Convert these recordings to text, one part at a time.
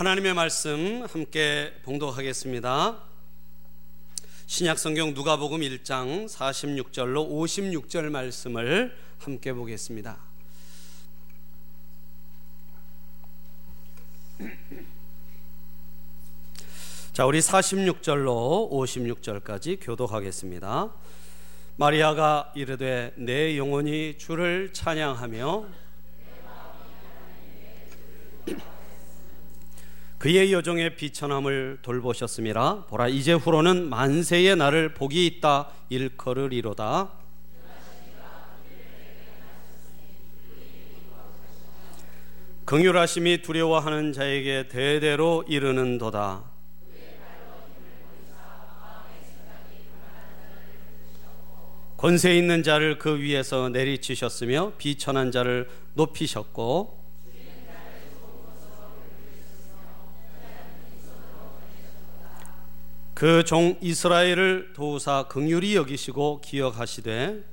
하나님의 말씀 함께 봉독하겠습니다. 신약 성경 누가복음 1장 46절로 56절 말씀을 함께 보겠습니다. 자, 우리 46절로 56절까지 교독하겠습니다. 마리아가 이르되 내 영혼이 주를 찬양하며 그의 여종의 비천함을 돌보셨음이라 보라 이제 후로는 만세의 나를 복이 있다. 일컬으리로다. 긍휼하심이 두려워하는 자에게 대대로 이르는도다. 권세 있는 자를 그 위에서 내리치셨으며 비천한 자를 높이셨고 그 종 이스라엘을 도우사 긍휼히 여기시고 기억하시되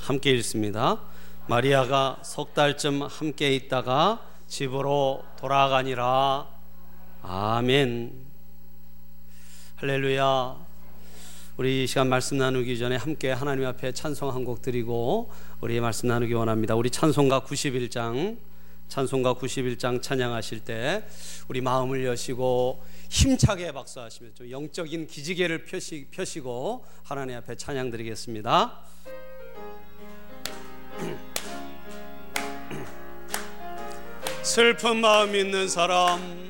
함께 읽습니다. 마리아가 석 달쯤 함께 있다가 집으로 돌아가니라. 아멘. 할렐루야. 우리 시간 말씀 나누기 전에 함께 하나님 앞에 찬송 한 곡 드리고 우리 말씀 나누기 원합니다. 우리 찬송가 91장 찬송가 91장 찬양하실 때 우리 마음을 여시고 힘차게 박수하시며 좀 영적인 기지개를 펴시, 펴시고 하나님 앞에 찬양 드리겠습니다. 슬픈 마음 있는 사람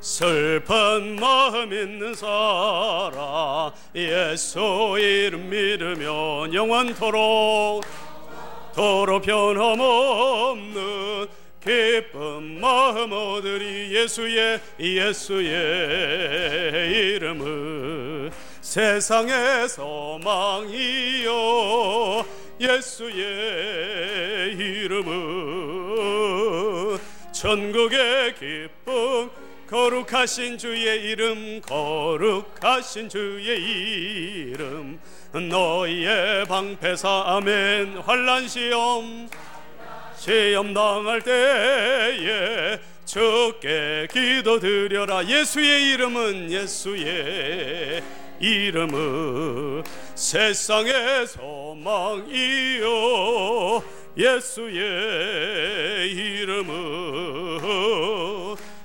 슬픈 마음 있는 사람 예수 이름 믿으면 영원토록 도로 변함없는 기쁜 마음 얻으리 예수의 예수의 이름을. 세상의 소망이요 예수의 이름은 천국의 기쁨 거룩하신 주의 이름 거룩하신 주의 이름 너희의 방패사 아멘. 환란 시험. 시험 당할 때에 주께 기도드려라. 예수의 이름은 예수의 이름은 세상의 소망이요. 예수의 이름은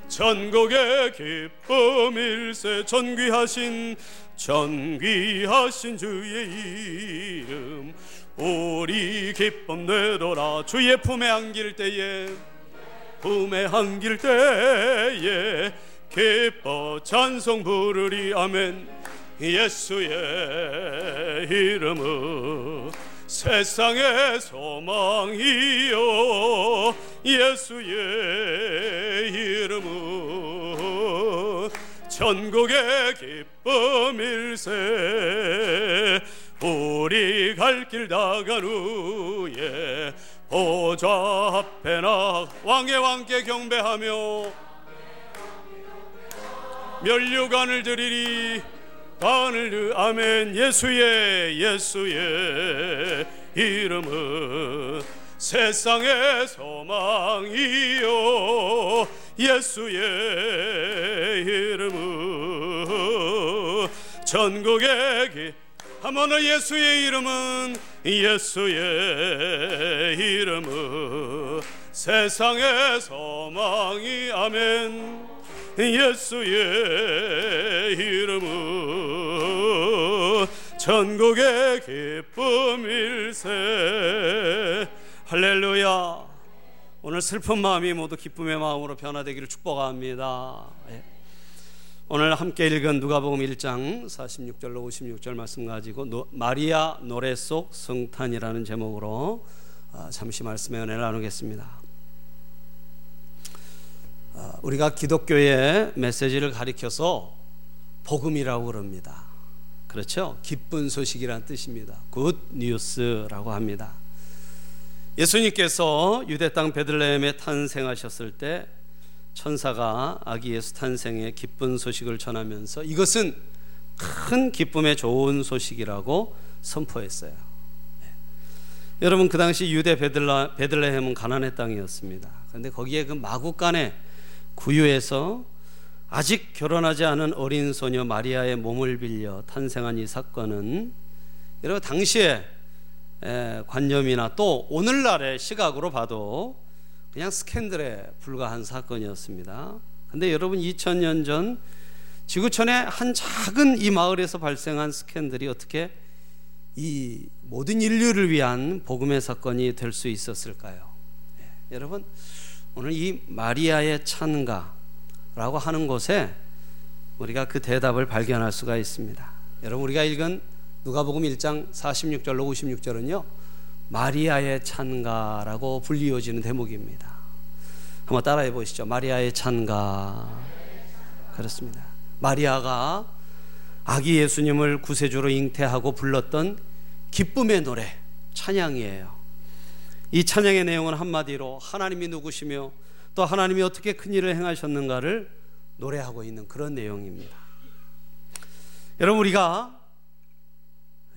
전국의 기쁨일세. 전귀하신 전귀하신 주의 이름 우리 기쁨 내도라. 주의 품에 안길 때에 품에 안길 때에 기뻐 찬송 부르리. 아멘. 예수의 이름은 세상의 소망이요. 예수의 이름은 전국의 기쁨 일세. 우리 갈길 다간 후에 보좌 앞에 나 왕의 왕께 경배하며 멸류관을 드리리. 간을 아멘. 예수의 예수의 이름은 세상의 소망이요. 예수의 이름은 전국의 기 한번더 예수의 이름은 예수의 이름은 세상의 소망이. 아멘. 예수의 이름은 전국의 기쁨일세 할렐루야 오늘 슬픈 마음이 모두 기쁨의 마음으로 변화되기를 축복합니다 예. 오늘 함께 읽은 누가복음 1장 46절로 56절 말씀 가지고 마리아 노래 속 성탄이라는 제목으로 아, 잠시 말씀의 은혜를 나누겠습니다. 아, 우리가 기독교의 메시지를 가리켜서 복음이라고 그럽니다. 그렇죠? 기쁜 소식이란 뜻입니다. good news라고 합니다. 예수님께서 유대 땅 베들레헴에 탄생하셨을 때 천사가 아기 예수 탄생의 기쁜 소식을 전하면서 이것은 큰 기쁨의 좋은 소식이라고 선포했어요. 네. 여러분 그 당시 유대 베들라, 베들레헴은 가난의 땅이었습니다. 그런데 거기에 그 마국간의 구유에서 아직 결혼하지 않은 어린 소녀 마리아의 몸을 빌려 탄생한 이 사건은 여러분 당시에 관념이나 또 오늘날의 시각으로 봐도 그냥 스캔들에 불과한 사건이었습니다. 근데 여러분 2000년 전 지구촌의 한 작은 이 마을에서 발생한 스캔들이 어떻게 이 모든 인류를 위한 복음의 사건이 될 수 있었을까요? 네, 여러분 오늘 이 마리아의 찬가라고 하는 곳에 우리가 그 대답을 발견할 수가 있습니다. 여러분 우리가 읽은 누가복음 1장 46절로 56절은요. 마리아의 찬가라고 불리워지는 대목입니다. 한번 따라해 보시죠. 마리아의 찬가. 그렇습니다. 마리아가 아기 예수님을 구세주로 잉태하고 불렀던 기쁨의 노래, 찬양이에요. 이 찬양의 내용은 한마디로 하나님이 누구시며 또 하나님이 어떻게 큰 일을 행하셨는가를 노래하고 있는 그런 내용입니다. 여러분, 우리가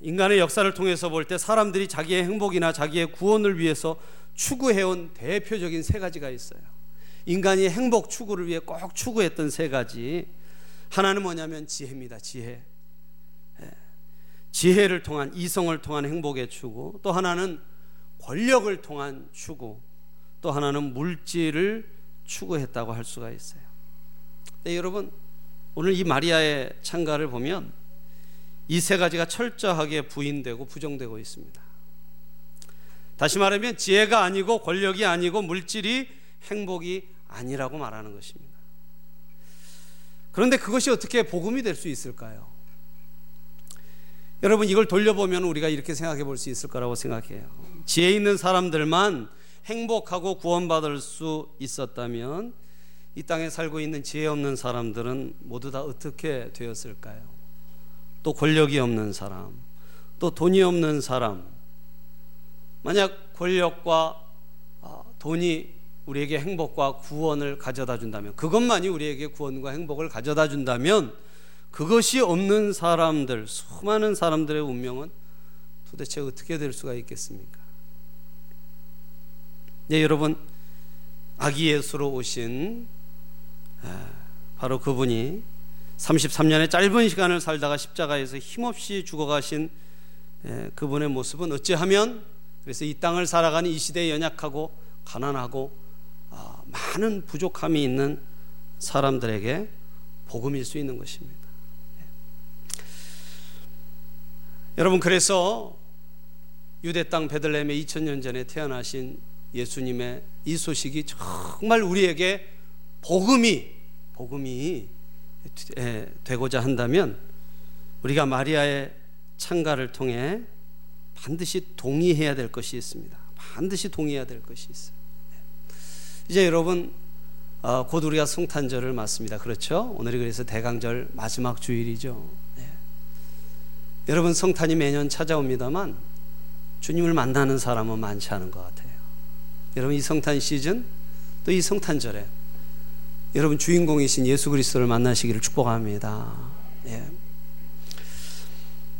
인간의 역사를 통해서 볼 때 사람들이 자기의 행복이나 자기의 구원을 위해서 추구해온 대표적인 세 가지가 있어요. 인간이 행복 추구를 위해 꼭 추구했던 세 가지. 하나는 뭐냐면 지혜입니다. 지혜. 예. 지혜를 통한 이성을 통한 행복의 추구. 또 하나는 권력을 통한 추구. 또 하나는 물질을 추구했다고 할 수가 있어요. 네, 여러분 오늘 이 마리아의 창가를 보면 이 세 가지가 철저하게 부인되고 부정되고 있습니다. 다시 말하면 지혜가 아니고 권력이 아니고 물질이 행복이 아니라고 말하는 것입니다. 그런데 그것이 어떻게 복음이 될 수 있을까요? 여러분 이걸 돌려보면 우리가 이렇게 생각해 볼 수 있을 거라고 생각해요. 지혜 있는 사람들만 행복하고 구원받을 수 있었다면 이 땅에 살고 있는 지혜 없는 사람들은 모두 다 어떻게 되었을까요? 또 권력이 없는 사람, 또 돈이 없는 사람, 만약 권력과 아, 돈이 우리에게 행복과 구원을 가져다 준다면 그것만이 우리에게 구원과 행복을 가져다 준다면 그것이 없는 사람들 수많은 사람들의 운명은 도대체 어떻게 될 수가 있겠습니까? 네 여러분 아기 예수로 오신 아, 바로 그분이 33년의 짧은 시간을 살다가 십자가에서 힘없이 죽어가신 그분의 모습은 어찌하면 그래서 이 땅을 살아가는 이 시대에 연약하고 가난하고 많은 부족함이 있는 사람들에게 복음일 수 있는 것입니다. 네. 여러분 그래서 유대 땅 베들레헴에 2000년 전에 태어나신 예수님의 이 소식이 정말 우리에게 복음이 복음이 되고자 한다면 우리가 마리아의 창가를 통해 반드시 동의해야 될 것이 있습니다. 반드시 동의해야 될 것이 있어요. 이제 여러분 어, 곧 우리가 성탄절을 맞습니다. 그렇죠? 오늘이 그래서 대강절 마지막 주일이죠. 네. 여러분 성탄이 매년 찾아옵니다만 주님을 만나는 사람은 많지 않은 것 같아요. 여러분 이 성탄 시즌 또 이 성탄절에 여러분 주인공이신 예수 그리스도를 만나시기를 축복합니다. 예.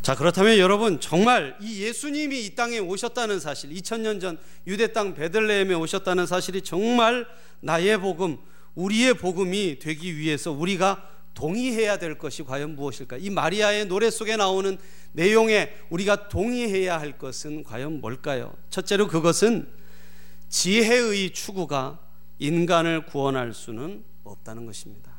자, 그렇다면 여러분 정말 이 예수님이 이 땅에 오셨다는 사실, 2000년 전 유대 땅 베들레헴에 오셨다는 사실이 정말 나의 복음, 우리의 복음이 되기 위해서 우리가 동의해야 될 것이 과연 무엇일까? 이 마리아의 노래 속에 나오는 내용에 우리가 동의해야 할 것은 과연 뭘까요? 첫째로 그것은 지혜의 추구가 인간을 구원할 수는 없다는 것입니다.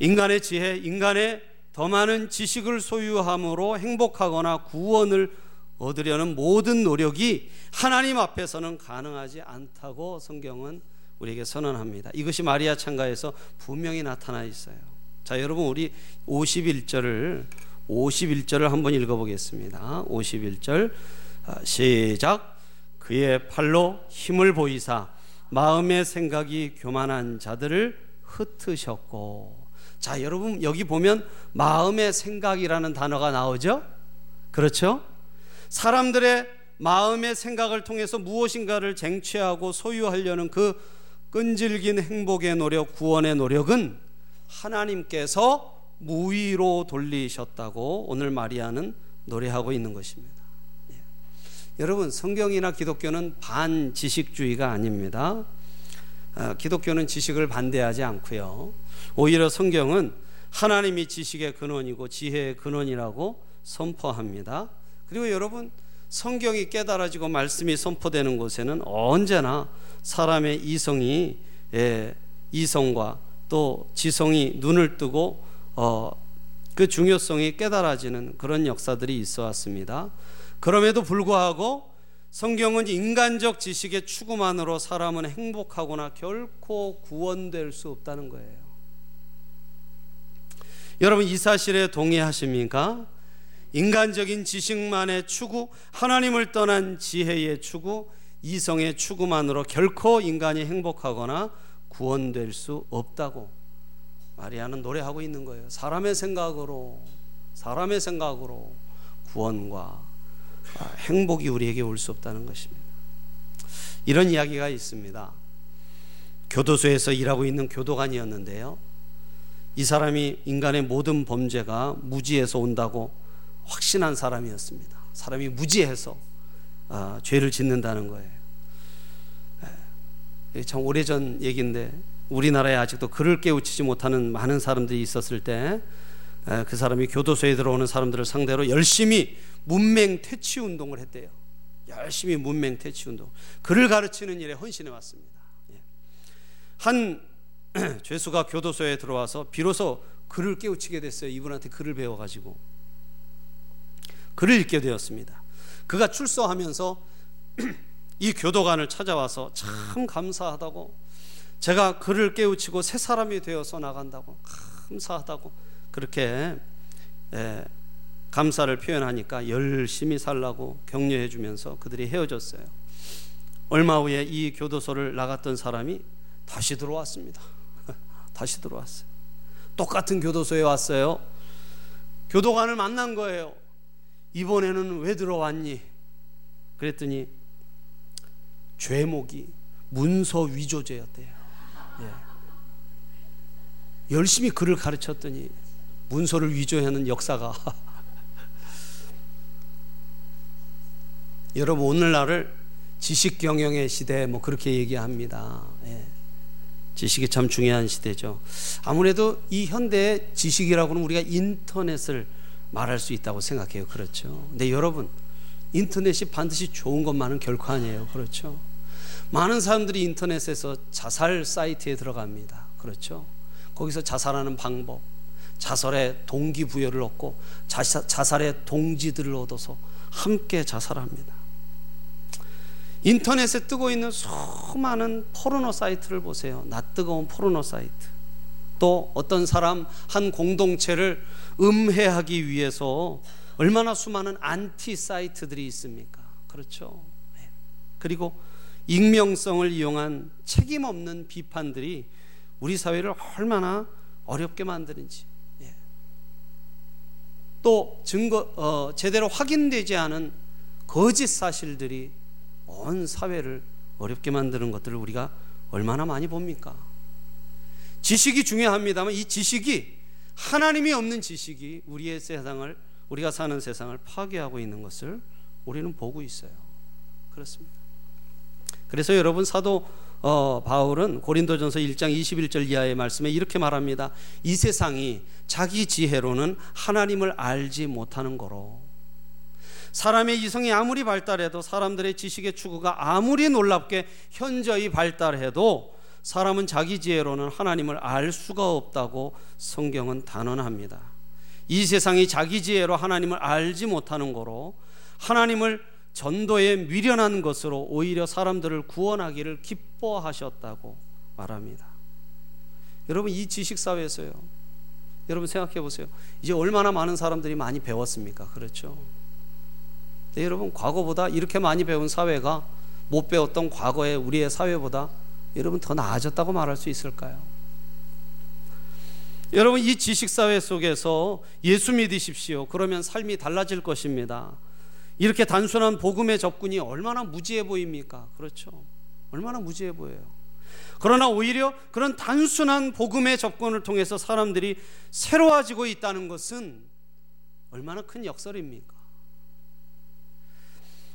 인간의 지혜, 인간의 더 많은 지식을 소유함으로 행복하거나 구원을 얻으려는 모든 노력이 하나님 앞에서는 가능하지 않다고 성경은 우리에게 선언합니다. 이것이 마리아 창가에서 분명히 나타나 있어요. 자, 여러분 우리 51절을 51절을 한번 읽어 보겠습니다. 51절 아, 시작 그의 팔로 힘을 보이사 마음의 생각이 교만한 자들을 흩으셨고 자, 여러분 여기 보면 마음의 생각이라는 단어가 나오죠? 그렇죠? 사람들의 마음의 생각을 통해서 무엇인가를 쟁취하고 소유하려는 그 끈질긴 행복의 노력, 구원의 노력은 하나님께서 무위로 돌리셨다고 오늘 마리아는 노래하고 있는 것입니다. 예. 여러분 성경이나 기독교는 반지식주의가 아닙니다. 아, 기독교는 지식을 반대하지 않고요. 오히려 성경은 하나님이 지식의 근원이고 지혜의 근원이라고 선포합니다. 그리고 여러분 성경이 깨달아지고 말씀이 선포되는 곳에는 언제나 사람의 이성이 예, 이성과 또 지성이 눈을 뜨고 어, 그 중요성이 깨달아지는 그런 역사들이 있어 왔습니다. 그럼에도 불구하고 성경은 인간적 지식의 추구만으로 사람은 행복하거나 결코 구원될 수 없다는 거예요. 여러분 이 사실에 동의하십니까? 인간적인 지식만의 추구, 하나님을 떠난 지혜의 추구, 이성의 추구만으로 결코 인간이 행복하거나 구원될 수 없다고 마리아는 노래하고 있는 거예요. 사람의 생각으로 사람의 생각으로 구원과 행복이 우리에게 올 수 없다는 것입니다. 이런 이야기가 있습니다. 교도소에서 일하고 있는 교도관이었는데요. 이 사람이 인간의 모든 범죄가 무지에서 온다고 확신한 사람이었습니다. 사람이 무지해서 아, 죄를 짓는다는 거예요. 예, 참 오래전 얘기인데 우리나라에 아직도 글을 깨우치지 못하는 많은 사람들이 있었을 때 그 사람이 교도소에 들어오는 사람들을 상대로 열심히 문맹 퇴치 운동을 했대요. 열심히 문맹 퇴치 운동. 글을 가르치는 일에 헌신해 왔습니다. 예. 한 죄수가 교도소에 들어와서 비로소 글을 깨우치게 됐어요. 이분한테 글을 배워가지고 글을 읽게 되었습니다. 그가 출소하면서 이 교도관을 찾아와서 참 감사하다고 제가 그를 깨우치고 새 사람이 되어서 나간다고 감사하다고 그렇게 에, 감사를 표현하니까 열심히 살라고 격려해 주면서 그들이 헤어졌어요. 얼마 후에 이 교도소를 나갔던 사람이 다시 들어왔습니다. 다시 들어왔어요. 똑같은 교도소에 왔어요. 교도관을 만난 거예요. 이번에는 왜 들어왔니? 그랬더니 죄목이 문서 위조죄였대요. 예. 열심히 글을 가르쳤더니 문서를 위조하는 역사가 여러분 오늘날을 지식 경영의 시대 뭐 그렇게 얘기합니다. 예. 지식이 참 중요한 시대죠. 아무래도 이 현대의 지식이라고는 우리가 인터넷을 말할 수 있다고 생각해요. 그렇죠. 근데 여러분 인터넷이 반드시 좋은 것만은 결코 아니에요. 그렇죠. 많은 사람들이 인터넷에서 자살 사이트에 들어갑니다. 그렇죠? 거기서 자살하는 방법, 자살의 동기부여를 얻고 자사, 자살의 동지들을 얻어서 함께 자살합니다. 인터넷에 뜨고 있는 수많은 포르노 사이트를 보세요. 낯뜨거운 포르노 사이트. 또 어떤 사람 한 공동체를 음해하기 위해서 얼마나 수많은 안티 사이트들이 있습니까? 그렇죠. 네. 그리고 익명성을 이용한 책임 없는 비판들이 우리 사회를 얼마나 어렵게 만드는지 예. 또 증거 어, 제대로 확인되지 않은 거짓 사실들이 온 사회를 어렵게 만드는 것들을 우리가 얼마나 많이 봅니까? 지식이 중요합니다만 이 지식이 하나님이 없는 지식이 우리의 세상을 우리가 사는 세상을 파괴하고 있는 것을 우리는 보고 있어요. 그렇습니다. 그래서 여러분 사도 어, 바울은 고린도전서 1장 21절 이하의 말씀에 이렇게 말합니다. 이 세상이 자기 지혜로는 하나님을 알지 못하는 거로 사람의 이성이 아무리 발달해도 사람들의 지식의 추구가 아무리 놀랍게 현저히 발달해도 사람은 자기 지혜로는 하나님을 알 수가 없다고 성경은 단언합니다. 이 세상이 자기 지혜로 하나님을 알지 못하는 거로 하나님을 전도에 미련한 것으로 오히려 사람들을 구원하기를 기뻐하셨다고 말합니다. 여러분 이 지식 사회에서요. 여러분 생각해 보세요. 이제 얼마나 많은 사람들이 많이 배웠습니까? 그렇죠. 네, 여러분 과거보다 이렇게 많이 배운 사회가 못 배웠던 과거의 우리의 사회보다 여러분 더 나아졌다고 말할 수 있을까요? 여러분 이 지식 사회 속에서 예수 믿으십시오. 그러면 삶이 달라질 것입니다. 이렇게 단순한 복음의 접근이 얼마나 무지해 보입니까? 그렇죠. 얼마나 무지해 보여요. 그러나 오히려 그런 단순한 복음의 접근을 통해서 사람들이 새로워지고 있다는 것은 얼마나 큰 역설입니까?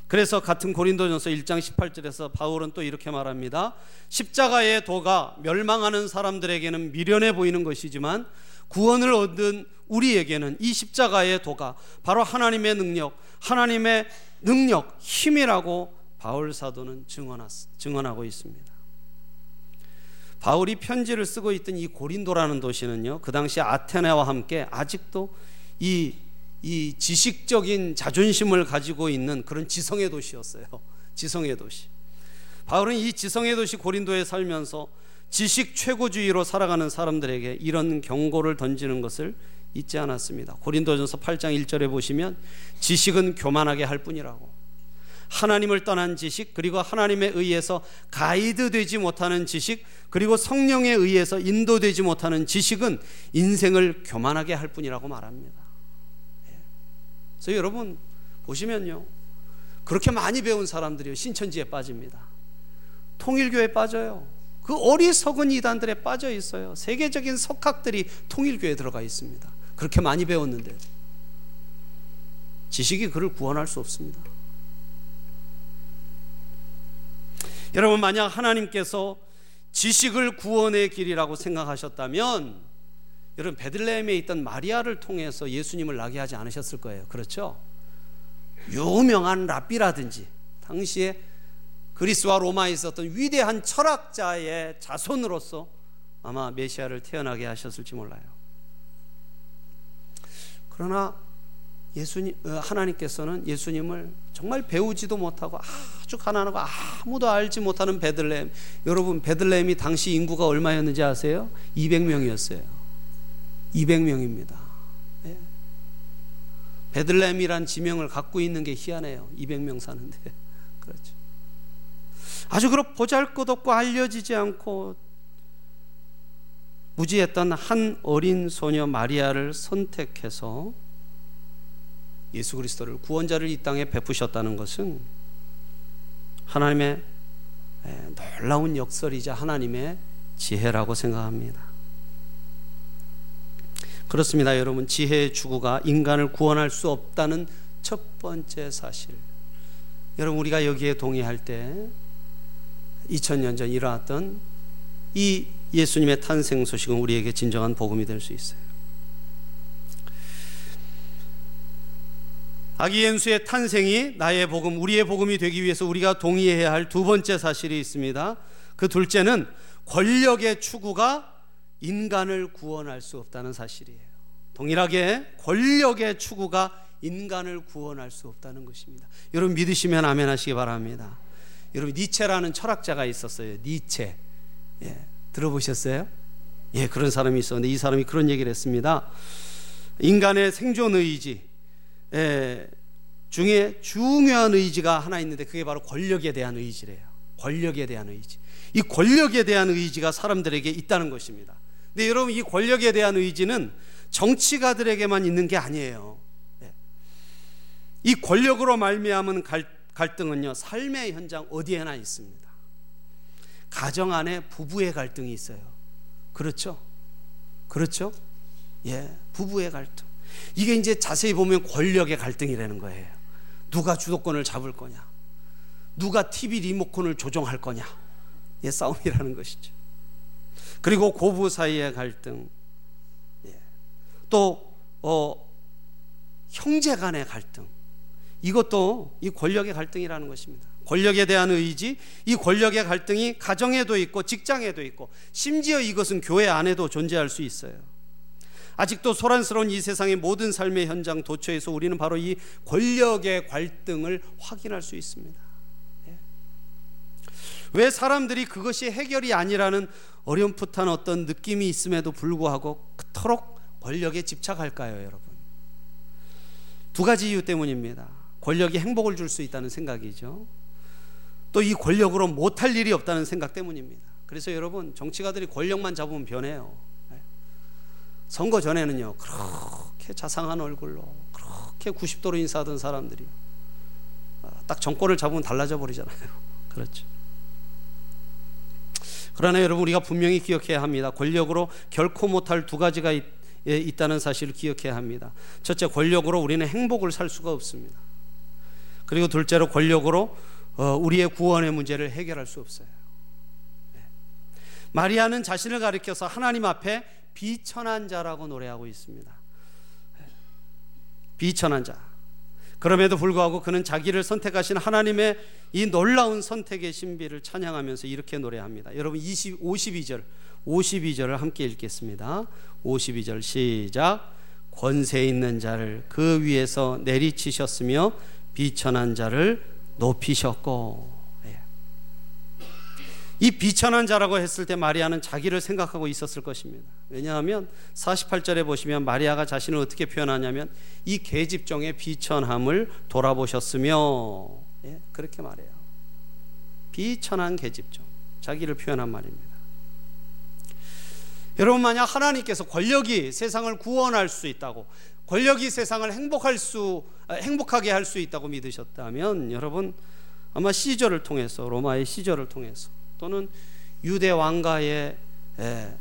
그래서 같은 고린도전서 1장 18절에서 바울은 또 이렇게 말합니다. 십자가의 도가 멸망하는 사람들에게는 미련해 보이는 것이지만 구원을 얻은 우리에게는 이 십자가의 도가 바로 하나님의 능력, 하나님의 능력, 힘이라고 바울 사도는 증언하고 있습니다. 바울이 편지를 쓰고 있던 이 고린도라는 도시는요, 그 당시 아테네와 함께 아직도 이, 이 지식적인 자존심을 가지고 있는 그런 지성의 도시였어요. 지성의 도시. 바울은 이 지성의 도시 고린도에 살면서 지식 최고주의로 살아가는 사람들에게 이런 경고를 던지는 것을 잊지 않았습니다. 고린도전서 8장 1절에 보시면 지식은 교만하게 할 뿐이라고. 하나님을 떠난 지식 그리고 하나님에 의해서 가이드 되지 못하는 지식 그리고 성령에 의해서 인도되지 못하는 지식은 인생을 교만하게 할 뿐이라고 말합니다. 예. 그래서 여러분 보시면요. 그렇게 많이 배운 사람들이 신천지에 빠집니다. 통일교에 빠져요. 그 어리석은 이단들에 빠져 있어요. 세계적인 석학들이 통일교에 들어가 있습니다. 그렇게 많이 배웠는데 지식이 그를 구원할 수 없습니다. 여러분 만약 하나님께서 지식을 구원의 길이라고 생각하셨다면 여러분 베들레헴에 있던 마리아를 통해서 예수님을 나게 하지 않으셨을 거예요. 그렇죠? 유명한 랍비라든지 당시에 그리스와 로마에 있었던 위대한 철학자의 자손으로서 아마 메시아를 태어나게 하셨을지 몰라요. 그러나 예수님 어, 하나님께서는 예수님을 정말 배우지도 못하고 아주 가난하고 아무도 알지 못하는 베들레헴. 여러분 베들레헴이 당시 인구가 얼마였는지 아세요? 200명이었어요. 200명입니다. 예. 베들레헴이란 지명을 갖고 있는 게 희한해요. 200명 사는데. 그렇죠. 아주 그렇 보잘것없고 알려지지 않고 무지했던 한 어린 소녀 마리아를 선택해서 예수 그리스도를 구원자를 이 땅에 베푸셨다는 것은 하나님의 놀라운 역설이자 하나님의 지혜라고 생각합니다. 그렇습니다, 여러분. 지혜의 추구가 인간을 구원할 수 없다는 첫 번째 사실. 여러분, 우리가 여기에 동의할 때 2000년 전 일어났던 이 예수님의 탄생 소식은 우리에게 진정한 복음이 될 수 있어요. 아기 예수의 탄생이 나의 복음, 우리의 복음이 되기 위해서 우리가 동의해야 할 두 번째 사실이 있습니다. 그 둘째는 권력의 추구가 인간을 구원할 수 없다는 사실이에요. 동일하게 권력의 추구가 인간을 구원할 수 없다는 것입니다. 여러분 믿으시면 아멘 하시기 바랍니다. 여러분 니체라는 철학자가 있었어요. 니체. 예, 들어보셨어요? 예, 그런 사람이 있었는데 이 사람이 그런 얘기를 했습니다. 인간의 생존 의지 예, 중에 중요한 의지가 하나 있는데 그게 바로 권력에 대한 의지래요. 권력에 대한 의지. 이 권력에 대한 의지가 사람들에게 있다는 것입니다. 근데 여러분 이 권력에 대한 의지는 정치가들에게만 있는 게 아니에요. 예. 이 권력으로 말미암은 갈 갈등은요, 삶의 현장 어디에나 있습니다. 가정 안에 부부의 갈등이 있어요. 그렇죠? 그렇죠? 예, 부부의 갈등. 이게 이제 자세히 보면 권력의 갈등이라는 거예요. 누가 주도권을 잡을 거냐? 누가 TV 리모컨을 조종할 거냐? 예, 싸움이라는 것이죠. 그리고 고부 사이의 갈등. 예. 또, 어, 형제 간의 갈등. 이것도 이 권력의 갈등이라는 것입니다. 권력에 대한 의지, 이 권력의 갈등이 가정에도 있고 직장에도 있고 심지어 이것은 교회 안에도 존재할 수 있어요. 아직도 소란스러운 이 세상의 모든 삶의 현장 도처에서 우리는 바로 이 권력의 갈등을 확인할 수 있습니다. 예. 왜 사람들이 그것이 해결이 아니라는 어렴풋한 어떤 느낌이 있음에도 불구하고 그토록 권력에 집착할까요, 여러분? 두 가지 이유 때문입니다. 권력이 행복을 줄 수 있다는 생각이죠. 또 이 권력으로 못할 일이 없다는 생각 때문입니다. 그래서 여러분 정치가들이 권력만 잡으면 변해요. 네. 선거 전에는요 그렇게 자상한 얼굴로 그렇게 90도로 인사하던 사람들이 아, 딱 정권을 잡으면 달라져 버리잖아요. 그렇죠. 그러나 여러분 우리가 분명히 기억해야 합니다. 권력으로 결코 못할 두 가지가 있, 예, 있다는 사실을 기억해야 합니다. 첫째 권력으로 우리는 행복을 살 수가 없습니다. 그리고 둘째로 권력으로 어, 우리의 구원의 문제를 해결할 수 없어요. 네. 마리아는 자신을 가리켜서 하나님 앞에 비천한 자라고 노래하고 있습니다. 네. 비천한 자. 그럼에도 불구하고 그는 자기를 선택하신 하나님의 이 놀라운 선택의 신비를 찬양하면서 이렇게 노래합니다. 여러분 20, 52절 52절을 함께 읽겠습니다. 52절 시작 권세 있는 자를 그 위에서 내리치셨으며 비천한 자를 높이셨고 예. 이 비천한 자라고 했을 때 마리아는 자기를 생각하고 있었을 것입니다. 왜냐하면 48절에 보시면 마리아가 자신을 어떻게 표현하냐면 이 계집종의 비천함을 돌아보셨으며 예, 그렇게 말해요. 비천한 계집종 자기를 표현한 말입니다. 여러분 만약 하나님께서 권력이 세상을 구원할 수 있다고 권력이 세상을 행복할 수 아, 행복하게 할 수 있다고 믿으셨다면 여러분 아마 시절을 통해서 로마의 시절을 통해서 또는 유대 왕가의 에,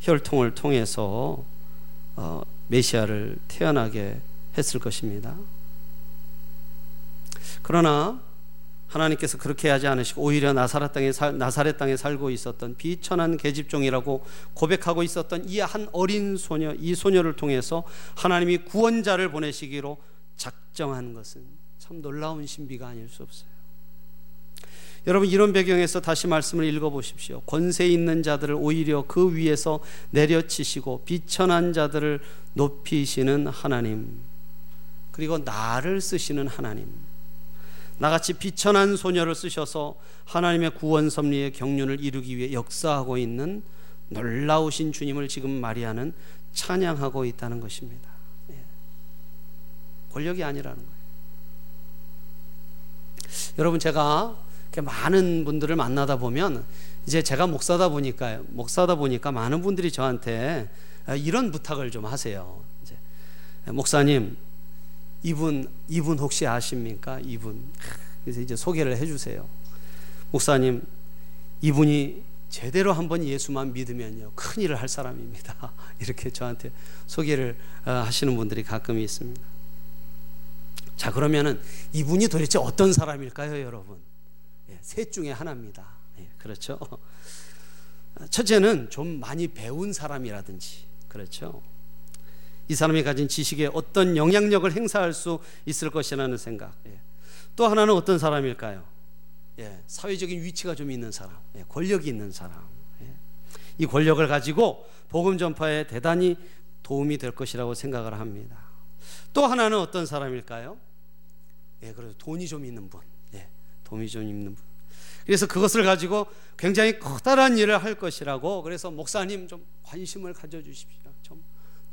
혈통을 통해서 어, 메시아를 태어나게 했을 것입니다. 그러나 하나님께서 그렇게 하지 않으시고 오히려 나사렛 땅에 살, 나사렛 땅에 살고 있었던 비천한 계집종이라고 고백하고 있었던 이 한 어린 소녀 이 소녀를 통해서 하나님이 구원자를 보내시기로 작정한 것은 참 놀라운 신비가 아닐 수 없어요. 여러분 이런 배경에서 다시 말씀을 읽어 보십시오. 권세 있는 자들을 오히려 그 위에서 내려치시고 비천한 자들을 높이시는 하나님. 그리고 나를 쓰시는 하나님. 나같이 비천한 소녀를 쓰셔서 하나님의 구원 섭리의 경륜을 이루기 위해 역사하고 있는 놀라우신 주님을 지금 마리아는 찬양하고 있다는 것입니다. 예. 권력이 아니라는 거예요. 여러분 제가 많은 분들을 만나다 보면 이제 제가 목사다 보니까 목사다 보니까 많은 분들이 저한테 이런 부탁을 좀 하세요. 목사님 이분 이분 혹시 아십니까? 이분 그래서 이제 소개를 해 주세요. 목사님 이분이 제대로 한번 예수만 믿으면요 큰 일을 할 사람입니다. 이렇게 저한테 소개를 어, 하시는 분들이 가끔 있습니다. 자 그러면은 이분이 도대체 어떤 사람일까요, 여러분? 예, 셋 중에 하나입니다. 예, 그렇죠. 첫째는 좀 많이 배운 사람이라든지 그렇죠. 이 사람이 가진 지식에 어떤 영향력을 행사할 수 있을 것이라는 생각. 예. 또 하나는 어떤 사람일까요? 예, 사회적인 위치가 좀 있는 사람, 예, 권력이 있는 사람. 예. 이 권력을 가지고 복음 전파에 대단히 도움이 될 것이라고 생각을 합니다. 또 하나는 어떤 사람일까요? 예, 그래서 돈이 좀 있는 분, 예, 돈이 좀 있는 분. 그래서 그것을 가지고 굉장히 커다란 일을 할 것이라고 그래서 목사님 좀 관심을 가져 주십시오. 좀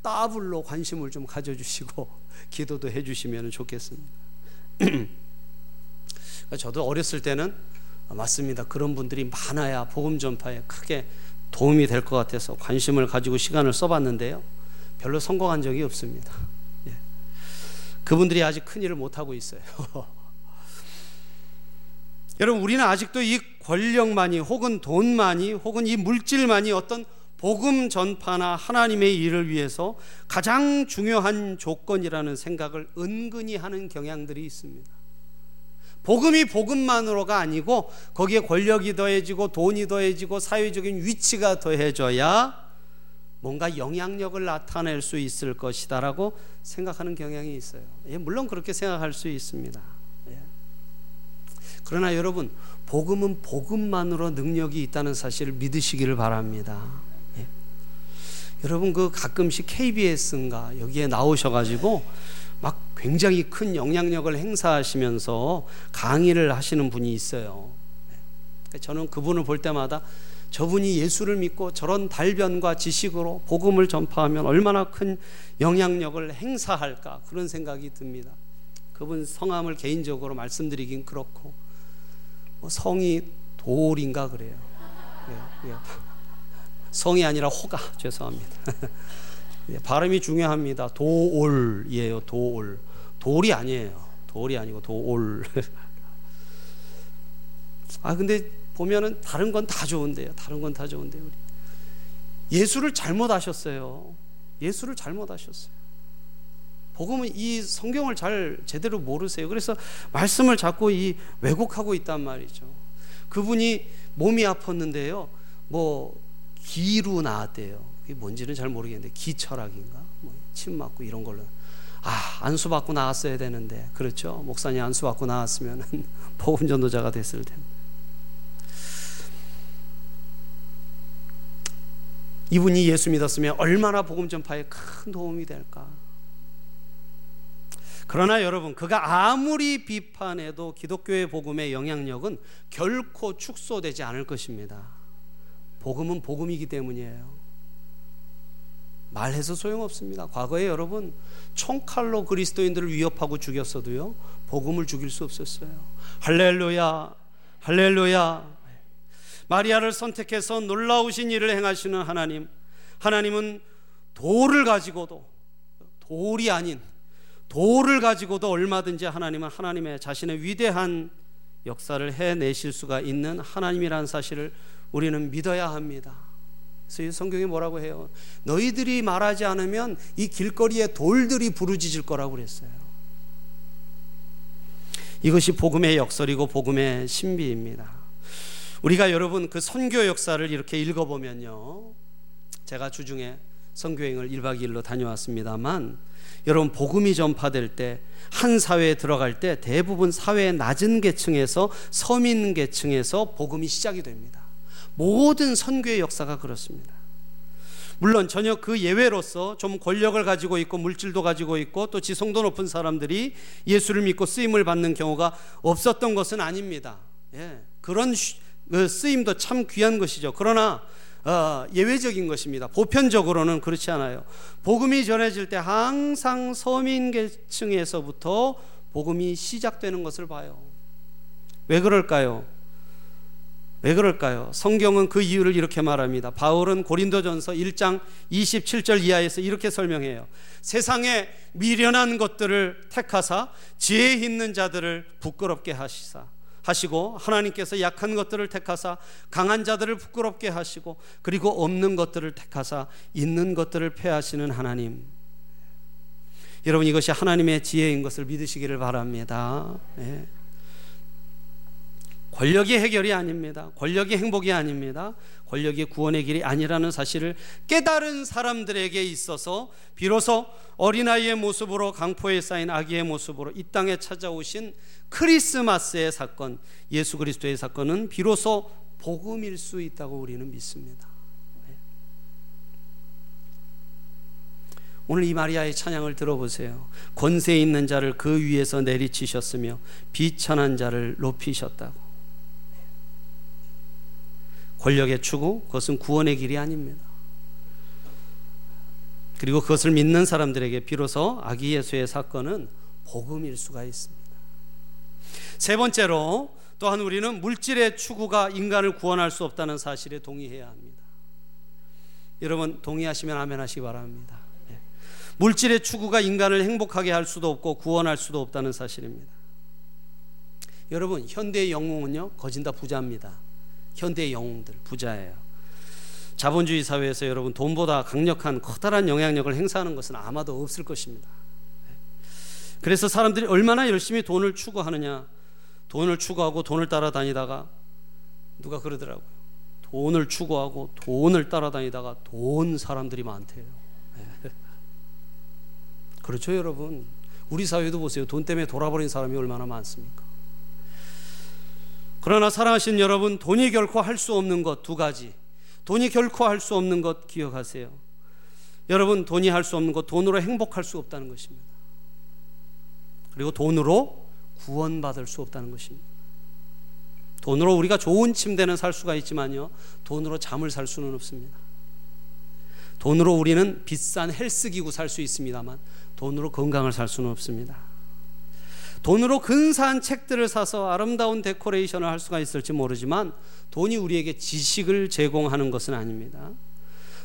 따블로 관심을 좀 가져주시고 기도도 해주시면 좋겠습니다. 저도 어렸을 때는 맞습니다. 그런 분들이 많아야 복음 전파에 크게 도움이 될 것 같아서 관심을 가지고 시간을 써봤는데요. 별로 성공한 적이 없습니다. 예. 그분들이 아직 큰 일을 못 하고 있어요. 여러분 우리는 아직도 이 권력만이 혹은 돈만이 혹은 이 물질만이 어떤 복음 전파나 하나님의 일을 위해서 가장 중요한 조건이라는 생각을 은근히 하는 경향들이 있습니다. 복음이 복음만으로가 아니고 거기에 권력이 더해지고 돈이 더해지고 사회적인 위치가 더해져야 뭔가 영향력을 나타낼 수 있을 것이다라고 생각하는 경향이 있어요. 예, 물론 그렇게 생각할 수 있습니다. 예. 그러나 여러분, 복음은 복음만으로 능력이 있다는 사실을 믿으시기를 바랍니다. 여러분 그 가끔씩 KBS인가 여기에 나오셔가지고 막 굉장히 큰 영향력을 행사하시면서 강의를 하시는 분이 있어요. 그러니까 저는 그분을 볼 때마다 저분이 예수를 믿고 저런 달변과 지식으로 복음을 전파하면 얼마나 큰 영향력을 행사할까 그런 생각이 듭니다. 그분 성함을 개인적으로 말씀드리긴 그렇고 뭐 성이 돌인가 그래요. 예, 예. 성이 아니라 호가 죄송합니다. 예, 발음이 중요합니다. 도올이에요. 도올. 돌이 아니에요. 돌이 아니고 도올. 아 근데 보면은 다른 건 다 좋은데요. 다른 건 다 좋은데요. 우리. 예수를 잘못 아셨어요. 예수를 잘못 아셨어요. 복음은 이 성경을 잘 제대로 모르세요. 그래서 말씀을 자꾸 이 왜곡하고 있단 말이죠. 그분이 몸이 아팠는데요. 뭐 기로 나왔대요. 그게 뭔지는 잘 모르겠는데 기철학인가? 뭐 침 맞고 이런 걸로. 아, 안수 받고 나왔어야 되는데. 그렇죠? 목사님 안수 받고 나왔으면 복음 전도자가 됐을 텐데. 이분이 예수 믿었으면 얼마나 복음 전파에 큰 도움이 될까? 그러나 여러분, 그가 아무리 비판해도 기독교의 복음의 영향력은 결코 축소되지 않을 것입니다. 복음은 복음이기 때문이에요. 말해서 소용없습니다. 과거에 여러분 총칼로 그리스도인들을 위협하고 죽였어도요. 복음을 죽일 수 없었어요. 할렐루야. 할렐루야. 마리아를 선택해서 놀라우신 일을 행하시는 하나님. 하나님은 돌을 가지고도 돌이 아닌 도를 가지고도 얼마든지 하나님은 하나님의 자신의 위대한 역사를 해내실 수가 있는 하나님이라는 사실을 우리는 믿어야 합니다. 그래서 성경이 뭐라고 해요? 너희들이 말하지 않으면 이 길거리에 돌들이 부르짖을 거라고 그랬어요. 이것이 복음의 역설이고 복음의 신비입니다. 우리가 여러분 그 선교 역사를 이렇게 읽어보면요. 제가 주중에 선교행을 1박 2일로 다녀왔습니다만 여러분 복음이 전파될 때 한 사회에 들어갈 때 대부분 사회의 낮은 계층에서 서민 계층에서 복음이 시작이 됩니다. 모든 선교의 역사가 그렇습니다. 물론 전혀 그 예외로서 좀 권력을 가지고 있고 물질도 가지고 있고 또 지성도 높은 사람들이 예수를 믿고 쓰임을 받는 경우가 없었던 것은 아닙니다. 예, 그런 그 쓰임도 참 귀한 것이죠. 그러나 어, 예외적인 것입니다. 보편적으로는 그렇지 않아요. 복음이 전해질 때 항상 서민 계층에서부터 복음이 시작되는 것을 봐요. 왜 그럴까요? 왜 그럴까요? 성경은 그 이유를 이렇게 말합니다. 바울은 고린도전서 1장 27절 이하에서 이렇게 설명해요. 세상에 미련한 것들을 택하사 지혜 있는 자들을 부끄럽게 하시사 하시고 하나님께서 약한 것들을 택하사 강한 자들을 부끄럽게 하시고 그리고 없는 것들을 택하사 있는 것들을 패하시는 하나님. 여러분 이것이 하나님의 지혜인 것을 믿으시기를 바랍니다. 네. 권력이 해결이 아닙니다. 권력이 행복이 아닙니다. 권력이 구원의 길이 아니라는 사실을 깨달은 사람들에게 있어서 비로소 어린아이의 모습으로 강포에 쌓인 아기의 모습으로 이 땅에 찾아오신 크리스마스의 사건, 예수 그리스도의 사건은 비로소 복음일 수 있다고 우리는 믿습니다. 네. 오늘 이 마리아의 찬양을 들어보세요. 권세 있는 자를 그 위에서 내리치셨으며 비천한 자를 높이셨다고. 권력의 추구, 그것은 구원의 길이 아닙니다. 그리고 그것을 믿는 사람들에게 비로소 아기 예수의 사건은 복음일 수가 있습니다. 세 번째로 또한 우리는 물질의 추구가 인간을 구원할 수 없다는 사실에 동의해야 합니다. 여러분 동의하시면 아멘 하시기 바랍니다. 네. 물질의 추구가 인간을 행복하게 할 수도 없고 구원할 수도 없다는 사실입니다. 여러분 현대의 영웅은요 거진 다 부자입니다. 현대의 영웅들 부자예요. 자본주의 사회에서 여러분 돈보다 강력한 커다란 영향력을 행사하는 것은 아마도 없을 것입니다. 네. 그래서 사람들이 얼마나 열심히 돈을 추구하느냐 돈을 추구하고 돈을 따라다니다가 누가 그러더라고요. 돈을 추구하고 돈을 따라다니다가 돈 사람들이 많대요. 네. 그렇죠, 여러분. 우리 사회도 보세요. 돈 때문에 돌아버린 사람이 얼마나 많습니까? 그러나 사랑하신 여러분, 돈이 결코 할 수 없는 것 두 가지. 돈이 결코 할 수 없는 것 기억하세요. 여러분, 돈이 할 수 없는 것, 돈으로 행복할 수 없다는 것입니다. 그리고 돈으로 구원받을 수 없다는 것입니다. 돈으로 우리가 좋은 침대는 살 수가 있지만요. 돈으로 잠을 살 수는 없습니다. 돈으로 우리는 비싼 헬스기구 살 수 있습니다만 돈으로 건강을 살 수는 없습니다. 돈으로 근사한 책들을 사서 아름다운 데코레이션을 할 수가 있을지 모르지만 돈이 우리에게 지식을 제공하는 것은 아닙니다.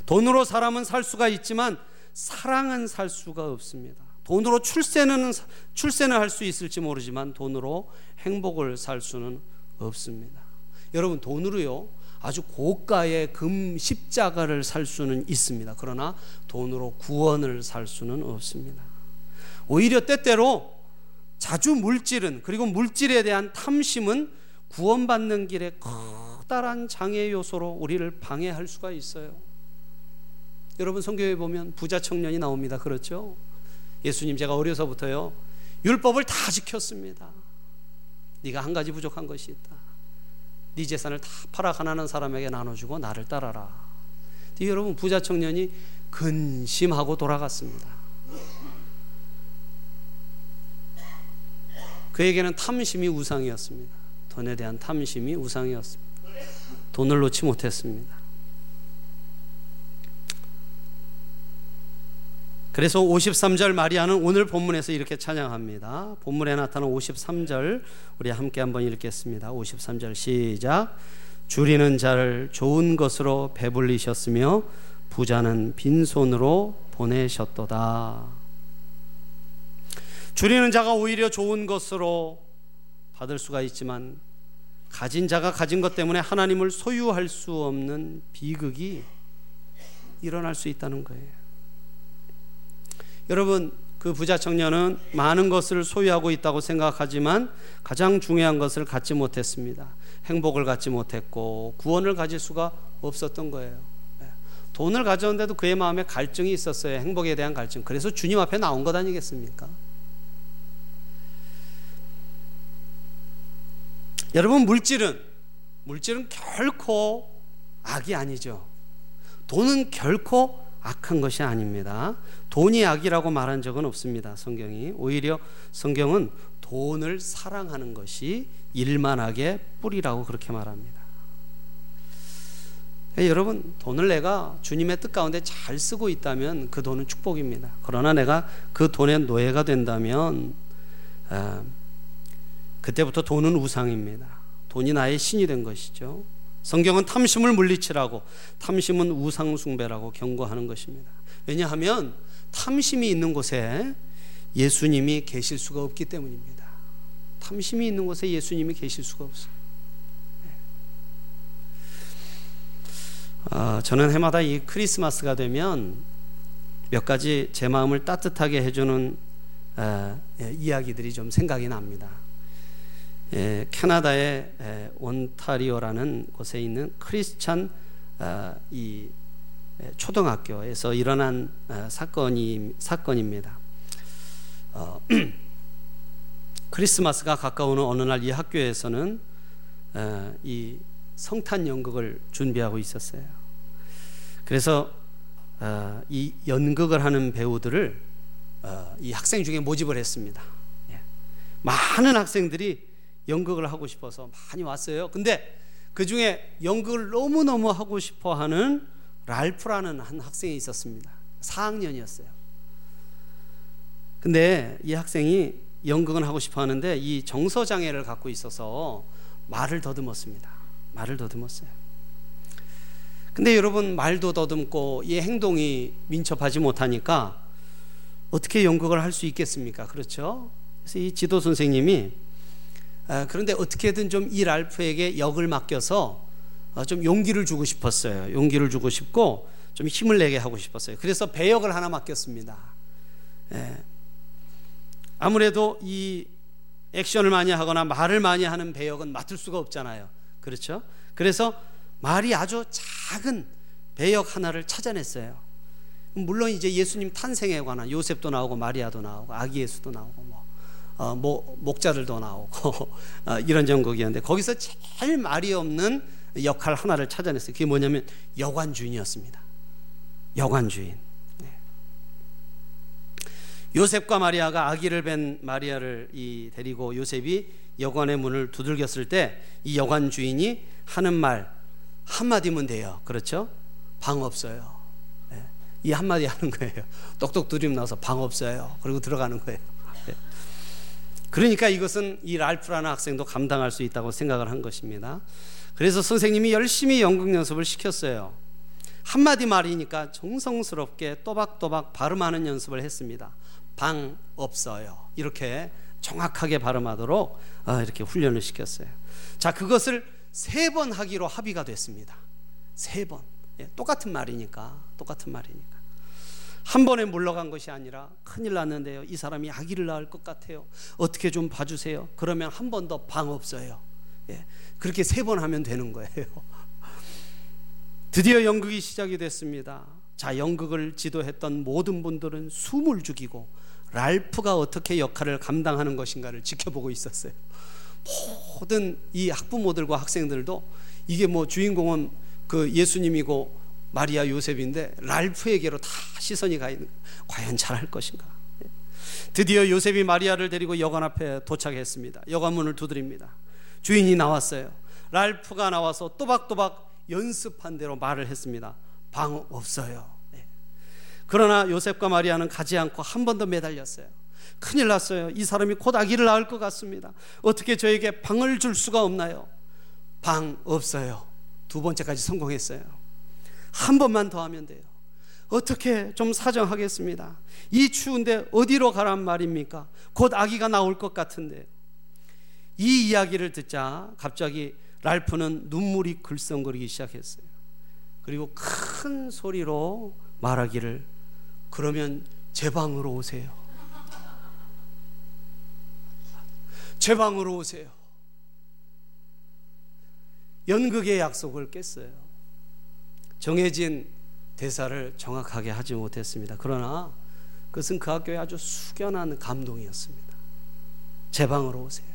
돈으로 사람은 살 수가 있지만 사랑은 살 수가 없습니다. 돈으로 출세는 출세는 할 수 있을지 모르지만 돈으로 행복을 살 수는 없습니다. 여러분 돈으로요 아주 고가의 금 십자가를 살 수는 있습니다. 그러나 돈으로 구원을 살 수는 없습니다. 오히려 때때로 자주 물질은 그리고 물질에 대한 탐심은 구원받는 길에 커다란 장애 요소로 우리를 방해할 수가 있어요. 여러분 성경에 보면 부자 청년이 나옵니다. 그렇죠? 예수님 제가 어려서부터요. 율법을 다 지켰습니다. 네가 한 가지 부족한 것이 있다. 네 재산을 다 팔아 가난한 사람에게 나눠주고 나를 따라라. 여러분 부자 청년이 근심하고 돌아갔습니다. 그에게는 탐심이 우상이었습니다. 돈에 대한 탐심이 우상이었습니다. 돈을 놓지 못했습니다. 그래서 53절 마리아는 오늘 본문에서 이렇게 찬양합니다. 본문에 나타난 53절 우리 함께 한번 읽겠습니다. 53절 시작. 줄이는 자를 좋은 것으로 배불리셨으며 부자는 빈손으로 보내셨도다. 줄이는 자가 오히려 좋은 것으로 받을 수가 있지만 가진 자가 가진 것 때문에 하나님을 소유할 수 없는 비극이 일어날 수 있다는 거예요. 여러분 그 부자 청년은 많은 것을 소유하고 있다고 생각하지만 가장 중요한 것을 갖지 못했습니다. 행복을 갖지 못했고 구원을 가질 수가 없었던 거예요. 예. 돈을 가졌는데도 그의 마음에 갈증이 있었어요. 행복에 대한 갈증. 그래서 주님 앞에 나온 것 아니겠습니까? 여러분 물질은 물질은 결코 악이 아니죠. 돈은 결코 악한 것이 아닙니다. 돈이 악이라고 말한 적은 없습니다. 성경이 오히려 성경은 돈을 사랑하는 것이 일만하게 뿌리라고 그렇게 말합니다. 예, 여러분 돈을 내가 주님의 뜻 가운데 잘 쓰고 있다면 그 돈은 축복입니다. 그러나 내가 그 돈의 노예가 된다면 아, 그때부터 돈은 우상입니다. 돈이 나의 신이 된 것이죠. 성경은 탐심을 물리치라고 탐심은 우상숭배라고 경고하는 것입니다. 왜냐하면 탐심이 있는 곳에 예수님이 계실 수가 없기 때문입니다. 탐심이 있는 곳에 예수님이 계실 수가 없어요. 네. 아, 저는 해마다 이 크리스마스가 되면 몇 가지 제 마음을 따뜻하게 해주는 아, 예, 이야기들이 좀 생각이 납니다. 예, 캐나다의 예, 온타리오라는 곳에 있는 크리스찬 아, 이 예, 초등학교에서 일어난 아, 사건이 사건입니다. 어, 크리스마스가 가까우는 어느 날 이 학교에서는 아, 이 성탄 연극을 준비하고 있었어요. 그래서 아, 이 연극을 하는 배우들을 어, 이 학생 중에 모집을 했습니다. 예. 많은 학생들이 연극을 하고 싶어서 많이 왔어요. 근데 그 중에 연극을 너무너무 하고 싶어 하는 랄프라는 한 학생이 있었습니다. 4학년이었어요. 근데 이 학생이 연극은 하고 싶어 하는데 이 정서 장애를 갖고 있어서 말을 더듬었습니다. 말을 더듬었어요. 근데 여러분 말도 더듬고 이 행동이 민첩하지 못하니까 어떻게 연극을 할 수 있겠습니까? 그렇죠? 그래서 이 지도 선생님이 아, 그런데 어떻게든 좀 이 랄프에게 역을 맡겨서 어, 좀 용기를 주고 싶었어요. 용기를 주고 싶고 좀 힘을 내게 하고 싶었어요. 그래서 배역을 하나 맡겼습니다. 예. 아무래도 이 액션을 많이 하거나 말을 많이 하는 배역은 맡을 수가 없잖아요. 그렇죠? 그래서 말이 아주 작은 배역 하나를 찾아냈어요. 물론 이제 예수님 탄생에 관한 요셉도 나오고 마리아도 나오고 아기 예수도 나오고 뭐 어, 목, 목자들도 나오고 어, 이런 전곡이었는데 거기서 제일 말이 없는 역할 하나를 찾아냈어요. 그게 뭐냐면 여관 주인이었습니다. 여관 주인. 네. 요셉과 마리아가 아기를 뵌 마리아를 이 데리고 요셉이 여관의 문을 두들겼을 때 이 여관 주인이 하는 말 한마디면 돼요. 그렇죠? 방 없어요. 네. 이 한마디 하는 거예요. 똑똑 두드림 나서 방 없어요. 그리고 들어가는 거예요. 그러니까 이것은 이 랄프라는 학생도 감당할 수 있다고 생각을 한 것입니다. 그래서 선생님이 열심히 연극 연습을 시켰어요. 한마디 말이니까 정성스럽게 또박또박 발음하는 연습을 했습니다. 방 없어요. 이렇게 정확하게 발음하도록 아, 이렇게 훈련을 시켰어요. 자, 그것을 세 번 하기로 합의가 됐습니다. 세 번. 예, 똑같은 말이니까, 똑같은 말이니까. 한 번에 물러간 것이 아니라 큰일 났는데요. 이 사람이 아기를 낳을 것 같아요. 어떻게 좀 봐주세요. 그러면 한 번 더 방 없어요. 예. 그렇게 세 번 하면 되는 거예요. 드디어 연극이 시작이 됐습니다. 자, 연극을 지도했던 모든 분들은 숨을 죽이고 랄프가 어떻게 역할을 감당하는 것인가를 지켜보고 있었어요. 모든 이 학부모들과 학생들도 이게 뭐 주인공은 그 예수님이고 마리아 요셉인데 랄프에게로 다 시선이 가 있는 과연 잘할 것인가? 드디어 요셉이 마리아를 데리고 여관 앞에 도착했습니다. 여관 문을 두드립니다. 주인이 나왔어요. 랄프가 나와서 또박또박 연습한 대로 말을 했습니다. 방 없어요. 네. 그러나 요셉과 마리아는 가지 않고 한 번 더 매달렸어요. 큰일 났어요. 이 사람이 곧 아기를 낳을 것 같습니다. 어떻게 저에게 방을 줄 수가 없나요? 방 없어요. 두 번째까지 성공했어요. 한 번만 더 하면 돼요. 어떻게 좀 사정하겠습니다. 이 추운데 어디로 가란 말입니까? 곧 아기가 나올 것 같은데. 이 이야기를 듣자 갑자기 랄프는 눈물이 글썽거리기 시작했어요. 그리고 큰 소리로 말하기를 그러면 제 방으로 오세요. 제 방으로 오세요. 연극의 약속을 깼어요. 정해진 대사를 정확하게 하지 못했습니다. 그러나 그것은 그 학교에 아주 숙연한 감동이었습니다. 제 방으로 오세요.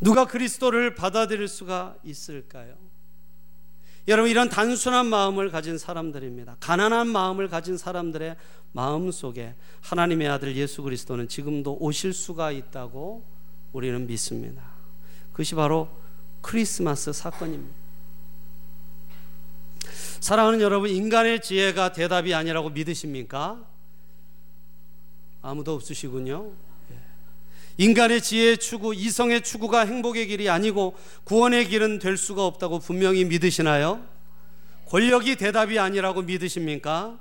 누가 그리스도를 받아들일 수가 있을까요? 여러분 이런 단순한 마음을 가진 사람들입니다. 가난한 마음을 가진 사람들의 마음 속에 하나님의 아들 예수 그리스도는 지금도 오실 수가 있다고 우리는 믿습니다. 그것이 바로 크리스마스 사건입니다. 사랑하는 여러분, 인간의 지혜가 대답이 아니라고 믿으십니까? 아무도 없으시군요. 인간의 지혜의 추구, 이성의 추구가 행복의 길이 아니고 구원의 길은 될 수가 없다고 분명히 믿으시나요? 권력이 대답이 아니라고 믿으십니까?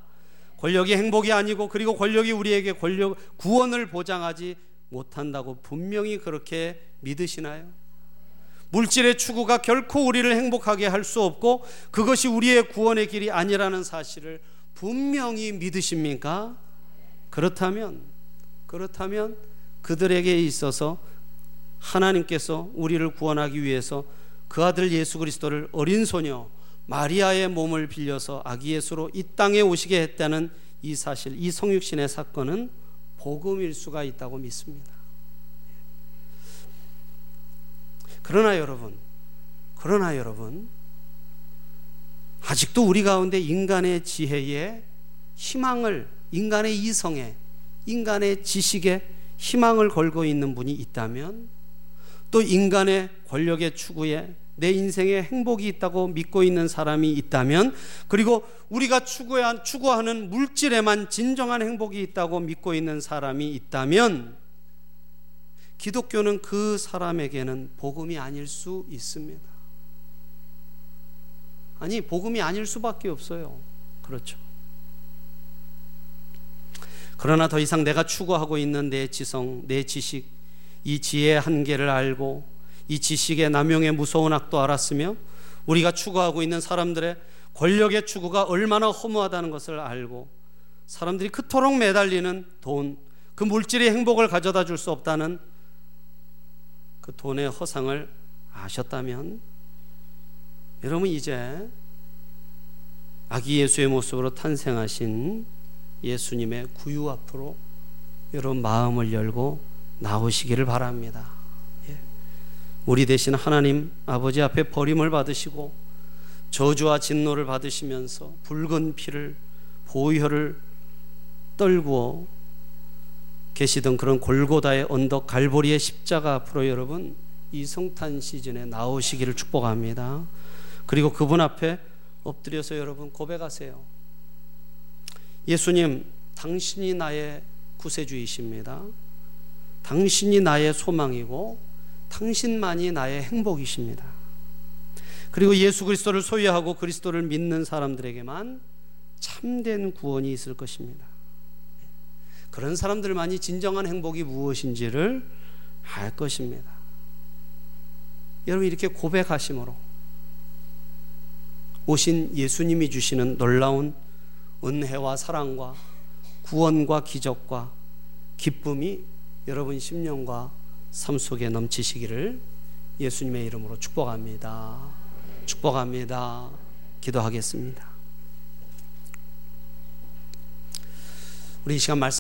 권력이 행복이 아니고 그리고 권력이 우리에게 권력 구원을 보장하지 못한다고 분명히 그렇게 믿으시나요? 물질의 추구가 결코 우리를 행복하게 할 수 없고 그것이 우리의 구원의 길이 아니라는 사실을 분명히 믿으십니까? 그렇다면 그렇다면 그들에게 있어서 하나님께서 우리를 구원하기 위해서 그 아들 예수 그리스도를 어린 소녀 마리아의 몸을 빌려서 아기 예수로 이 땅에 오시게 했다는 이 사실, 이 성육신의 사건은 복음일 수가 있다고 믿습니다. 그러나 여러분, 그러나 여러분, 아직도 우리 가운데 인간의 지혜에 희망을, 인간의 이성에, 인간의 지식에 희망을 걸고 있는 분이 있다면 또 인간의 권력의 추구에 내 인생에 행복이 있다고 믿고 있는 사람이 있다면 그리고 우리가 추구하는 물질에만 진정한 행복이 있다고 믿고 있는 사람이 있다면 기독교는 그 사람에게는 복음이 아닐 수 있습니다. 아니, 복음이 아닐 수밖에 없어요. 그렇죠. 그러나 더 이상 내가 추구하고 있는 내 지성, 내 지식, 이 지혜의 한계를 알고 이 지식의 남용의 무서운 악도 알았으며 우리가 추구하고 있는 사람들의 권력의 추구가 얼마나 허무하다는 것을 알고 사람들이 그토록 매달리는 돈, 그 물질의 행복을 가져다 줄 수 없다는 그 돈의 허상을 아셨다면 여러분 이제 아기 예수의 모습으로 탄생하신 예수님의 구유 앞으로 여러분 마음을 열고 나오시기를 바랍니다. 예. 우리 대신 하나님 아버지 앞에 버림을 받으시고 저주와 진노를 받으시면서 붉은 피를 보혈을 떨구어 계시던 그런 골고다의 언덕 갈보리의 십자가 앞으로 여러분 이 성탄 시즌에 나오시기를 축복합니다. 그리고 그분 앞에 엎드려서 여러분 고백하세요. 예수님, 당신이 나의 구세주이십니다. 당신이 나의 소망이고 당신만이 나의 행복이십니다. 그리고 예수 그리스도를 소유하고 그리스도를 믿는 사람들에게만 참된 구원이 있을 것입니다. 그런 사람들만이 진정한 행복이 무엇인지를 알 것입니다. 여러분 이렇게 고백하심으로 오신 예수님이 주시는 놀라운 은혜와 사랑과 구원과 기적과 기쁨이 여러분 심령과 삶 속에 넘치시기를 예수님의 이름으로 축복합니다. 축복합니다. 기도하겠습니다. 우리 이 시간 말씀